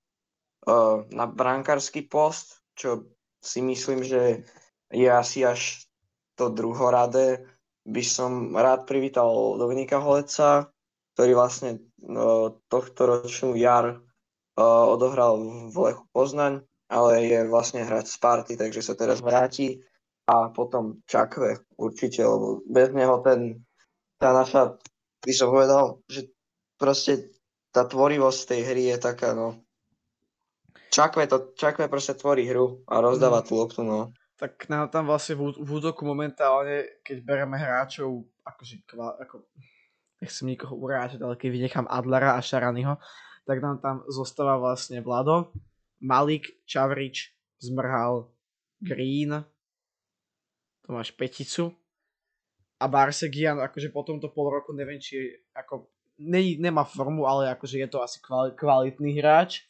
eh, na brankársky post, čo si myslím, že je asi až to druhoradé, by som rád privítal Dominika Holeca, ktorý vlastne tohto ročnú jar odohral v Lechu Poznaň, ale je vlastne hráč z party, takže sa teraz vráti a potom Čakve určite, lebo bez neho ten, tá naša, by som povedal, že proste tá tvorivosť tej hry je taká, no. Čakve, to, Čakve proste tvorí hru a rozdáva mm. tú loptu, no. Tak nám tam vlastne v, v útoku momentálne, keď bereme hráčov, akože, ako, nechcem nikoho urážať, ale keď vynechám Adlara a Šaranyho, tak nám tam zostáva vlastne Vlado, Malik, Čavrič, Zmrhal, Green, to máš peticu a Barsegian, akože po tomto pol roku neviem, či ako, ne, nemá formu, ale akože je to asi kvalitný hráč.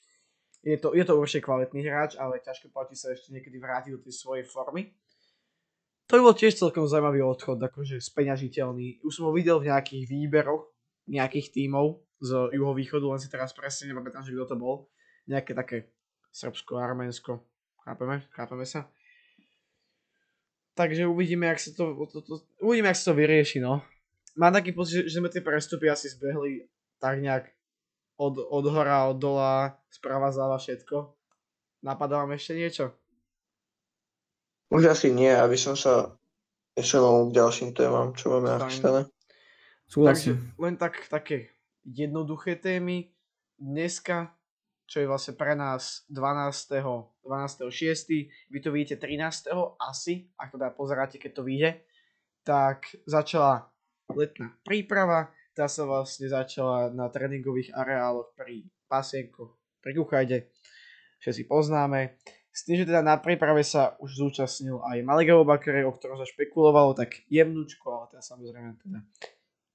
Je to, je to určite kvalitný hráč, ale ťažko platí sa ešte niekedy vrátiť do tej svojej formy. To by bol tiež celkom zaujímavý odchod, akože speňažiteľný. Už som ho videl v nejakých výberoch nejakých tímov, z juhovýchodu, len si teraz presne nepamätám, že kto to bol. Nejaké také Srbsko, Arménsko. Chápeme? Chápeme sa? Takže uvidíme, jak sa to, to, to, uvidíme, jak sa to vyrieši, no. Mám taký pocit, že sme tie prestupy asi zbehli tak nejak od, od hora, od dola, sprava, zľava, všetko. Napadá vám ešte niečo? Už asi nie, aby som sa ešte k ďalším témam, čo máme nachystané. Takže len tak, také jednoduché témy. Dneska, čo je vlastne pre nás 12. 12.6. Vy to vidíte 13. asi, ak teda pozeráte, keď to vyjde. Tak začala letná príprava, tá sa vlastne začala na tréningových areáloch pri Pasienko, pri Kuchajde, všetci poznáme. S tým, že teda na príprave sa už zúčastnil aj Maligovo Bakare, o ktorom sa špekulovalo, tak jemnúčko, ale teda samozrejme teda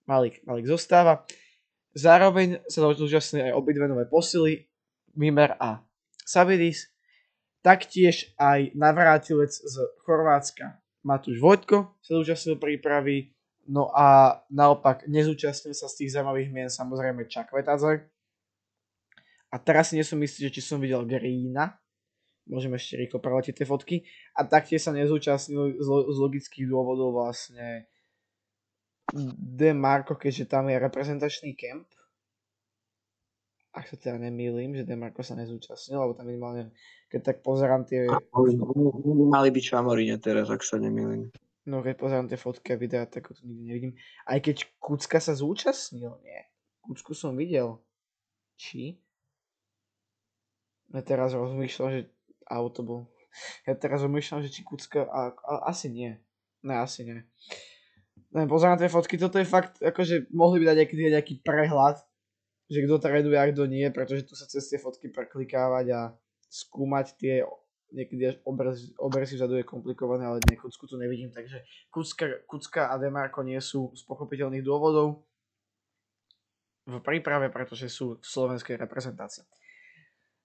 Malik, Malik zostáva. Zároveň sa zúčastnili aj obidve nové posily, Mimer a Sabidis. Taktiež aj navrátilec z Chorvátska Matúš Vojtko sa zúčastnil prípravy, no a naopak nezúčastnil sa z tých zaujímavých mien samozrejme Čakvetadze. A teraz si nie som istý, že či som videl Greena, môžeme ešte rýchlo preletiť tie fotky, a taktiež sa nezúčastnil z, z logických dôvodov vlastne De Marco, keďže tam je reprezentačný kemp. Ak sa teda nemýlim, že De Marco sa nezúčastnil, lebo tam minimálne, keď tak pozerám tie... Mali byť Šamorine teraz, ak sa nemýlim. No keď pozerám tie fotky a videá, tak to nikdy nevidím. Aj keď Kucka sa zúčastnil, nie. Kucku som videl. Či? Ja teraz rozmýšľam, že auto bol. Ja teraz rozmýšľam, že či Kucka... A, a, asi nie. Ne, asi nie neviem, pozerám tie fotky, toto je fakt, akože mohli by dať nejaký, nejaký prehľad, že kto traduje a kto nie, pretože tu sa cez tie fotky preklikávať a skúmať tie niekedy až obraz, vzadu je komplikované, ale nie, Kucku tu nevidím, takže Kucka, Kucka a Demarko nie sú z pochopiteľných dôvodov v príprave, pretože sú v slovenskej reprezentácii.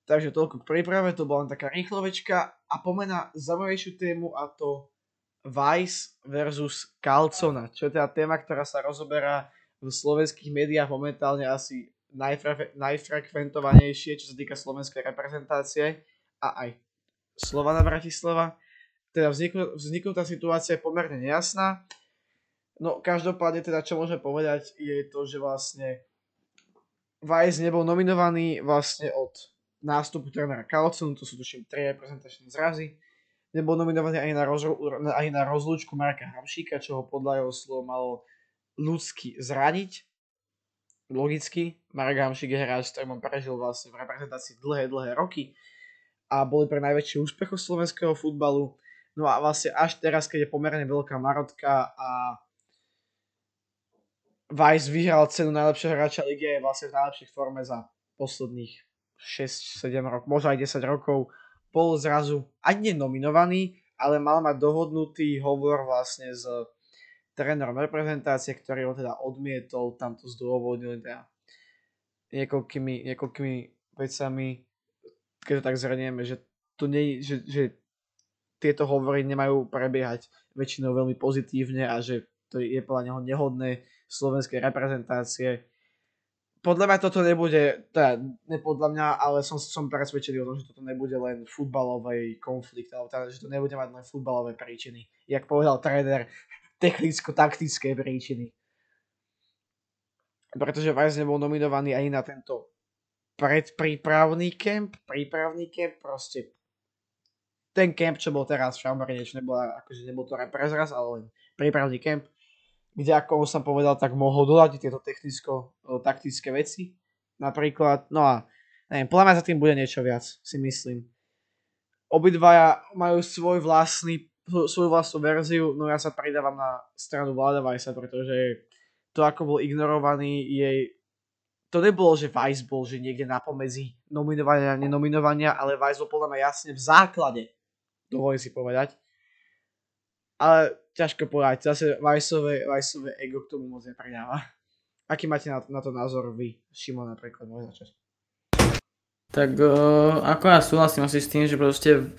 Takže toľko k príprave, to bola len taká rýchlovečka a pomena zaujímavejšiu tému a to Vice versus Calcona, čo je teda téma, ktorá sa rozoberá v slovenských médiách momentálne asi najfre- najfrekventovanejšie, čo sa týka slovenskej reprezentácie a aj Slovana Bratislava. teda vzniknutá situácia je pomerne nejasná. No každopádne teda čo môžeme povedať je to, že vlastne Vice nebol nominovaný vlastne od nástupu trénera Carlsonu, to sú tuším 3 reprezentačné zrazy. Nebol nominovaný ani na, rozru, ani na rozlúčku Marka Hamšíka, čo ho podľa jeho slov malo ľudsky zraniť. Logicky, Marek Hamšík je hráč, ktorý prežil vlastne v reprezentácii dlhé, dlhé roky a boli pre najväčší úspech slovenského futbalu. No a vlastne až teraz, keď je pomerne veľká marotka a Vice vyhral cenu najlepšieho hráča ligy je vlastne v najlepších forme za posledných 6-7 rokov, možno aj 10 rokov. Bol zrazu ani nenominovaný, ale mal mať dohodnutý hovor vlastne s trénerom reprezentácie, ktorý ho teda odmietol, tam to zdôvodnil teda niekoľkými, niekoľkými vecami, keď to tak zhrnieme, že, to nie, že, že tieto hovory nemajú prebiehať väčšinou veľmi pozitívne a že to je podľa neho nehodné slovenskej reprezentácie. Podľa mňa toto nebude, teda ne podľa mňa, ale som, som presvedčený o tom, že toto nebude len futbalový konflikt, alebo teda, že to nebude mať len futbalové príčiny. Jak povedal tréner, technicko-taktické príčiny. Pretože Vice nebol nominovaný ani na tento predprípravný kemp, prípravný kemp, proste ten kemp, čo bol teraz v Šambarine, čo nebola, akože nebol to reprezraz, ale len prípravný kemp, kde ako som povedal, tak mohol dodať tieto technicko-taktické veci. Napríklad, no a neviem, podľa mňa za tým bude niečo viac, si myslím. Obidvaja majú svoj vlastný, svoju vlastnú verziu, no ja sa pridávam na stranu Vlada Vajsa, pretože to, ako bol ignorovaný, jej to nebolo, že Vice bol, že niekde na pomedzi nominovania a nenominovania, ale Vice bol podľa mňa jasne v základe dovolím si povedať. Ale ťažko povedať, zase Vajsové, Vajsové ego k tomu moc nepridáva. Aký máte na, na to názor vy, Šimon napríklad, môj začať? Tak uh, ako ja súhlasím asi s tým, že proste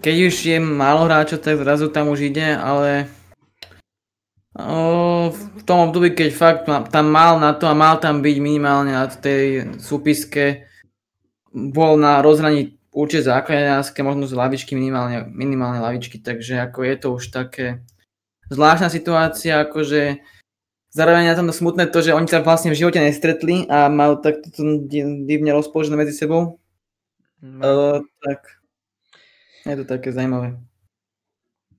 keď už je málo hráčov, tak zrazu tam už ide, ale uh, v tom období, keď fakt tam mal na to a mal tam byť minimálne na tej súpiske, bol na rozhraní určite základňarské, možno z lavičky, minimálne, minimálne lavičky, takže ako je to už také zvláštna situácia, akože zároveň je tam smutné to, že oni sa vlastne v živote nestretli a majú takto divne rozpoložené medzi sebou. No. Uh, tak je to také zaujímavé.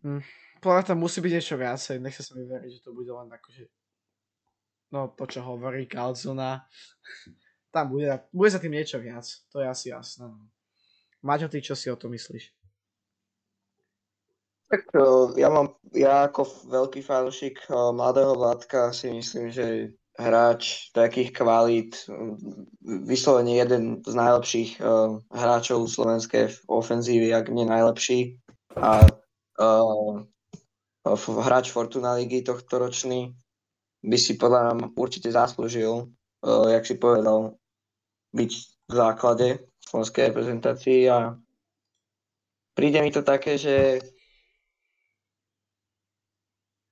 Hm. Podľa tam musí byť niečo viacej, nech sa mi veriť, že to bude len akože no to, čo hovorí Calzona. Tam bude, bude za tým niečo viac, to je asi jasné. No. Maťo, ty čo si o to myslíš? Tak ja mám, ja ako veľký fanúšik mladého Vládka si myslím, že hráč takých kvalít, vyslovene jeden z najlepších uh, hráčov slovenskej ofenzívy, ak nie najlepší. A uh, hráč Fortuna ligy tohto ročný by si podľa mňa určite zaslúžil, uh, jak si povedal, byť v základe slovenskej reprezentácii a príde mi to také, že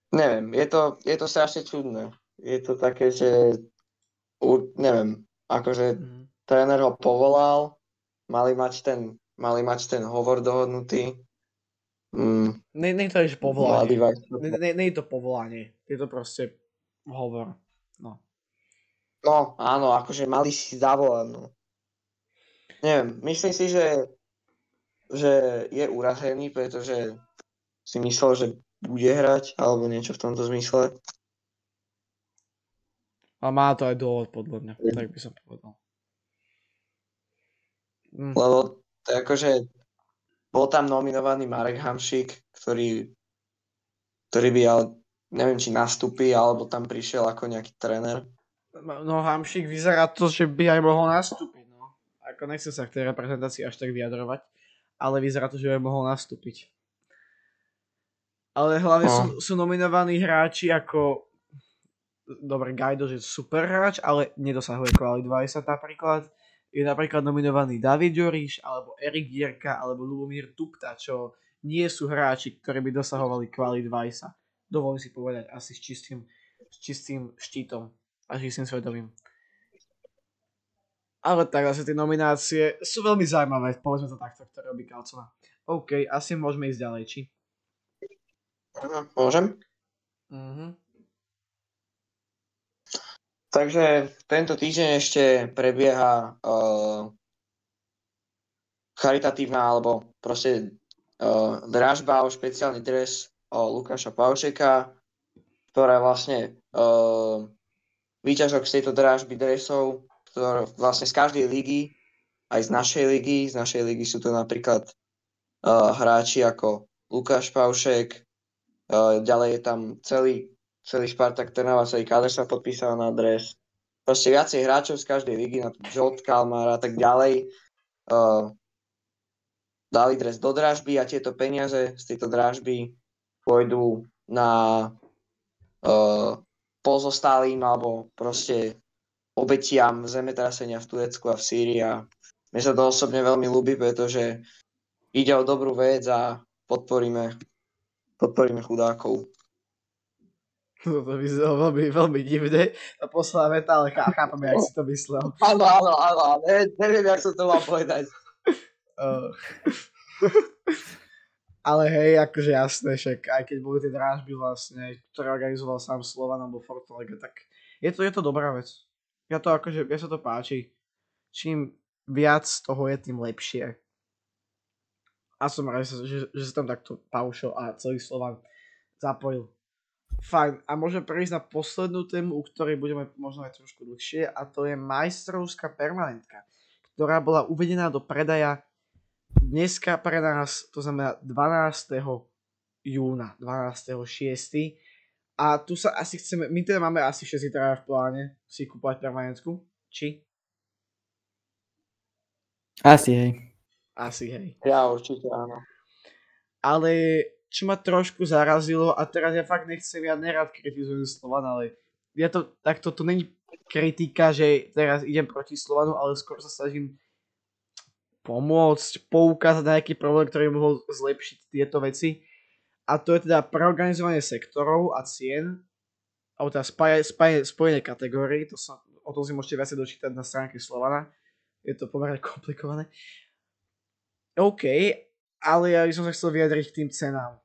neviem, je to, je to strašne čudné. Je to také, že neviem, akože mm. tréner ho povolal, mali mať ten, mali mať ten hovor dohodnutý. Mm. Nie, nie to je povolanie. Nie, nie, nie je to povolanie. Je to proste hovor. No. No, áno, akože mali si zavolať, no neviem, myslím si, že, že je urazený, pretože si myslel, že bude hrať, alebo niečo v tomto zmysle. A má to aj dôvod, podľa mňa, mm. tak by som povedal. Mm. Lebo to akože bol tam nominovaný Marek Hamšík, ktorý, ktorý by, ale neviem, či nastúpi, alebo tam prišiel ako nejaký tréner. No Hamšík vyzerá to, že by aj mohol nastúpiť ako nechcem sa k tej reprezentácii až tak vyjadrovať, ale vyzerá to, že by mohol nastúpiť. Ale hlavne no. sú, sú nominovaní hráči ako dobre, Gajdo, že super hráč, ale nedosahuje kvalit 20 napríklad. Je napríklad nominovaný David Joriš, alebo Erik Gierka, alebo Lubomír Tupta, čo nie sú hráči, ktorí by dosahovali kvalit 20. Dovolím si povedať asi s čistým, s čistým štítom a čistým svedomím. Ale tak zase tie nominácie sú veľmi zaujímavé, povedzme to takto, ktoré robí Kalcona. OK, asi môžeme ísť ďalej, či? Môžem? Mhm. Takže tento týždeň ešte prebieha uh, charitatívna alebo proste uh, dražba o špeciálny dres o Lukáša Paušeka, ktorá vlastne uh, výťažok z tejto dražby dresov, ktoré vlastne z každej ligy, aj z našej ligy, z našej ligy sú to napríklad uh, hráči ako Lukáš Paušek, uh, ďalej je tam celý celý Spartak Trnava, celý káder sa podpísal na dres. Proste viacej hráčov z každej ligy, na Žot, Kalmar a tak ďalej, uh, dali dres do dražby a tieto peniaze z tejto dražby pôjdu na uh, pozostálým alebo proste obetiam zemetrasenia v Turecku a v Sýrii a mne sa to osobne veľmi ľúbi, pretože ide o dobrú vec a podporíme, podporíme chudákov. No to vyzeralo veľmi, veľmi divne. Tá posledná veta, ale chá, chápem, jak si to myslel. Áno, áno, áno, ne, neviem, jak som to mal povedať. Uh. ale hej, akože jasné, však aj keď boli tie drážby vlastne, ktoré organizoval sám Slovan alebo Fortalega, tak je to, je to dobrá vec. Ja to akože, ja sa to páči. Čím viac toho je, tým lepšie. A som rád, že, že, sa tam takto Paušo a celý Slovan zapojil. Fajn. A môžeme prejsť na poslednú tému, u ktorej budeme možno aj trošku dlhšie a to je majstrovská permanentka, ktorá bola uvedená do predaja dneska pre nás, to znamená 12. júna, 12.6. A tu sa asi chceme, my teda máme asi všetci teda v pláne si kúpať permanentku, či? Asi hej. Asi hej. Ja určite áno. Ale čo ma trošku zarazilo a teraz ja fakt nechcem, ja nerad kritizujem Slovan, ale ja to, takto to není kritika, že teraz idem proti Slovanu, ale skôr sa snažím pomôcť, poukázať na nejaký problém, ktorý mohol zlepšiť tieto veci. A to je teda preorganizovanie sektorov a cien, alebo teda spáje, spáje, spojené kategórií, to sa, o tom si môžete viacej dočítať na stránke Slovana. Je to pomerne komplikované. OK, ale ja by som sa chcel vyjadriť k tým cenám.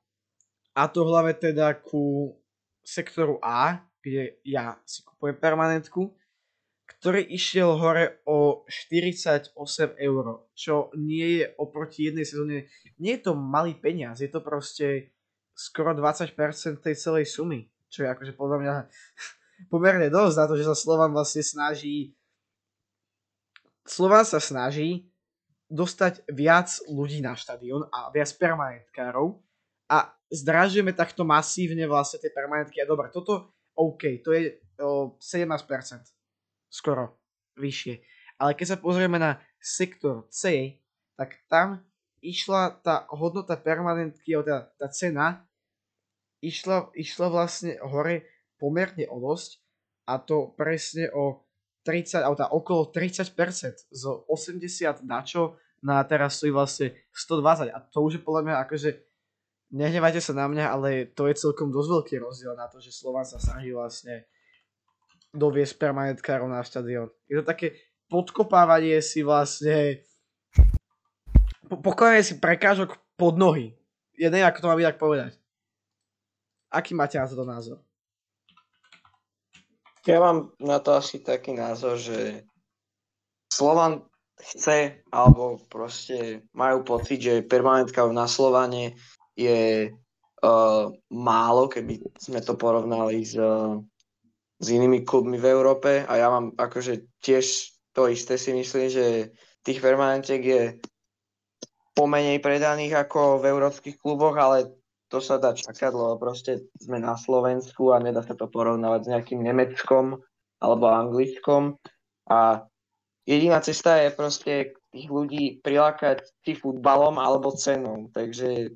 A to hlavne teda ku sektoru A, kde ja si kupujem permanentku, ktorý išiel hore o 48 eur, čo nie je oproti jednej sezóne, nie je to malý peniaz, je to proste skoro 20% tej celej sumy, čo je akože podľa mňa pomerne dosť na to, že sa Slovan vlastne snaží Slovan sa snaží dostať viac ľudí na štadión a viac permanentkárov a zdražujeme takto masívne vlastne tie permanentky. A dobre, toto OK, to je o 17% skoro vyššie. Ale keď sa pozrieme na sektor C, tak tam išla tá hodnota permanentky, teda tá cena, išla, išla vlastne hore pomerne o dosť a to presne o 30, alebo okolo 30% z 80 dačo na teraz stojí vlastne 120 a to už je podľa mňa akože nehnevajte sa na mňa, ale to je celkom dosť veľký rozdiel na to, že Slovan sa snaží vlastne doviesť permanentkárov na štadión. Je to také podkopávanie si vlastne pokladanie si prekážok pod nohy. Ja neviem, ako to mám tak povedať. Aký máte na to názor? Ja mám na to asi taký názor, že Slovan chce, alebo proste majú pocit, že permanentka na Slovane je uh, málo, keby sme to porovnali s, uh, s inými klubmi v Európe a ja mám akože tiež to isté si myslím, že tých permanentiek je pomenej predaných ako v európskych kluboch, ale to sa dá čakať, lebo proste sme na Slovensku a nedá sa to porovnávať s nejakým Nemeckom alebo Anglickom. A jediná cesta je proste tých ľudí prilákať či futbalom alebo cenou. Takže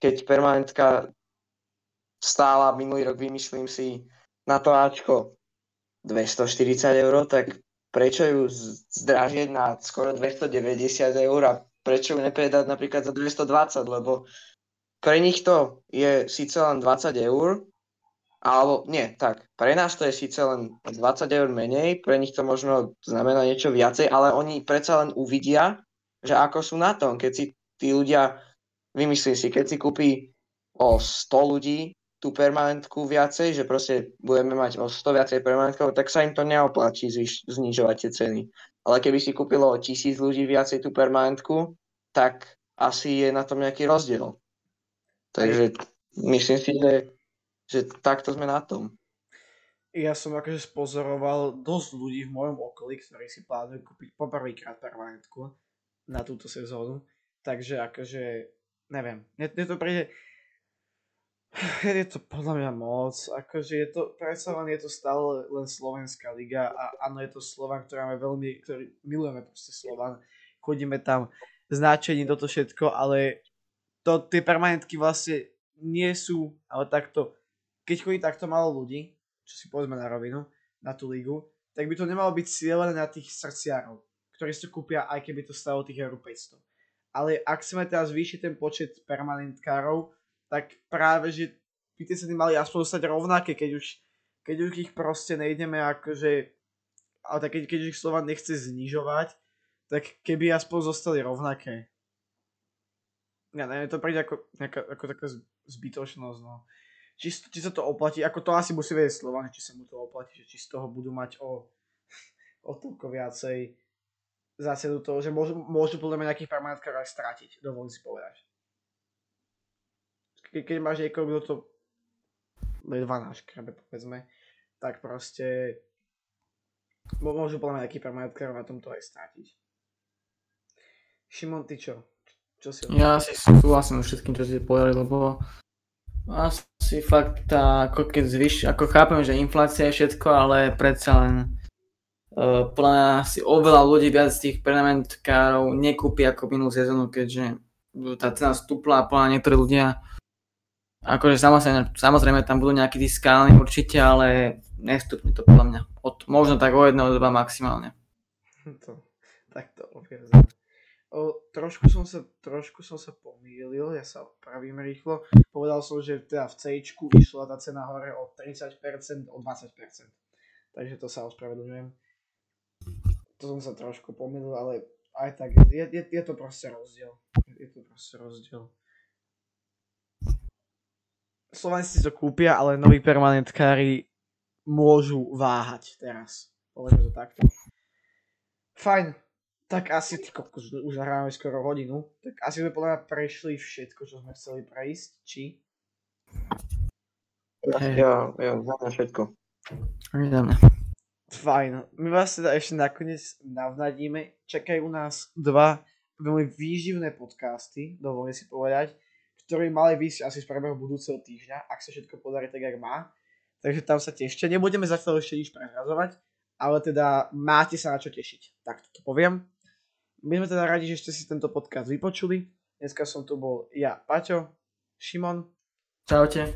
keď permanentka stála minulý rok, vymyslím si, na to Ačko 240 eur, tak prečo ju zdražiť na skoro 290 eur a prečo ju nepredať napríklad za 220, lebo pre nich to je síce len 20 eur, alebo nie, tak, pre nás to je síce len 20 eur menej, pre nich to možno znamená niečo viacej, ale oni predsa len uvidia, že ako sú na tom, keď si tí ľudia, vymyslím si, keď si kúpi o 100 ľudí tú permanentku viacej, že proste budeme mať o 100 viacej permanentkov, tak sa im to neoplatí zvyš- znižovať tie ceny. Ale keby si kúpilo o tisíc ľudí viacej tú permanentku, tak asi je na tom nejaký rozdiel. Takže myslím si, že, že takto sme na tom. Ja som akože spozoroval dosť ľudí v mojom okolí, ktorí si plánujú kúpiť poprvýkrát permanentku na túto sezónu. Takže akože, neviem, mne, to príde, je to podľa mňa moc, akože je to, predsa len je to stále len Slovenská liga a áno, je to Slovan, ktorá máme veľmi, ktorý milujeme proste Slovan, chodíme tam značení toto všetko, ale to, tie permanentky vlastne nie sú, ale takto, keď chodí takto málo ľudí, čo si povedzme na rovinu, na tú ligu, tak by to nemalo byť cieľené na tých srdciarov, ktorí si to kúpia, aj keby to stalo tých eur 500. Ale ak chceme teraz zvýšiť ten počet permanentkárov, tak práve, že by tie ceny mali aspoň zostať rovnaké, keď už, keď už ich proste nejdeme akože, ale tak keď, keď ich Slovan nechce znižovať, tak keby aspoň zostali rovnaké. Ja neviem, to príde ako, nejaká, ako taká zbytočnosť, no. Či, či sa to oplatí, ako to asi musí vedieť Slovan, či sa mu to oplatí, že či z toho budú mať o, o toľko viacej zásadu toho, že môžu, môžu podľa mňa nejakých permanentkách aj stratiť, dovolím si povedať ke, keď máš niekoho, kto to 12 krabe povedzme, tak proste môžu podľa mňa nejaký permanentkár na tomto aj strátiť. Šimon, ty čo? Čo si Ja si súhlasím s všetkým, čo ste povedali, lebo asi fakt tá, ako keď zvyš, ako chápem, že inflácia je všetko, ale predsa len uh, podľa mňa si oveľa ľudí viac z tých permanentkárov nekúpi ako minulú sezónu, keďže tá cena stúpla a podľa niektorí ľudia Akože samozrejme, samozrejme tam budú nejakí skalní určite, ale nestupne to podľa mňa. Od, možno tak o jedného, dva maximálne. To, tak to obviazam. O, trošku som sa, trošku som sa pomýlil, ja sa opravím rýchlo. Povedal som, že teda v C išla tá cena hore o 30%, o 20%. Takže to sa ospravedlňujem. To som sa trošku pomýlil, ale aj tak, je, je, je to proste rozdiel. Je to proste rozdiel. Slováci si to kúpia, ale noví permanentkári môžu váhať teraz. Povedzme to takto. Fajn. Tak asi, ty kokos, už nahrávame skoro hodinu. Tak asi sme podľa mňa prešli všetko, čo sme chceli prejsť, či? Ja, ja, za všetko. Fajn. My vás teda ešte nakoniec navnadíme. Čakajú nás dva veľmi výživné podcasty, dovolím si povedať ktorý mali vysť asi z priebehu budúceho týždňa, ak sa všetko podarí tak, jak má. Takže tam sa tešte. Nebudeme zatiaľ ešte nič prehrazovať, ale teda máte sa na čo tešiť. Tak to poviem. My sme teda radi, že ste si tento podcast vypočuli. Dneska som tu bol ja, Paťo, Šimon. Čaute.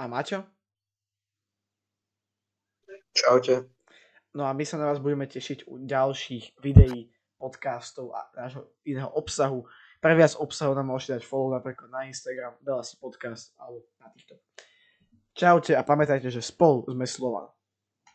A Maťo. Čaute. No a my sa na vás budeme tešiť u ďalších videí, podcastov a nášho iného obsahu. Pre viac obsahu nám môžete dať follow napríklad na Instagram, veľa si podcast alebo na TikTok. Čaute a pamätajte, že spolu sme Slovan.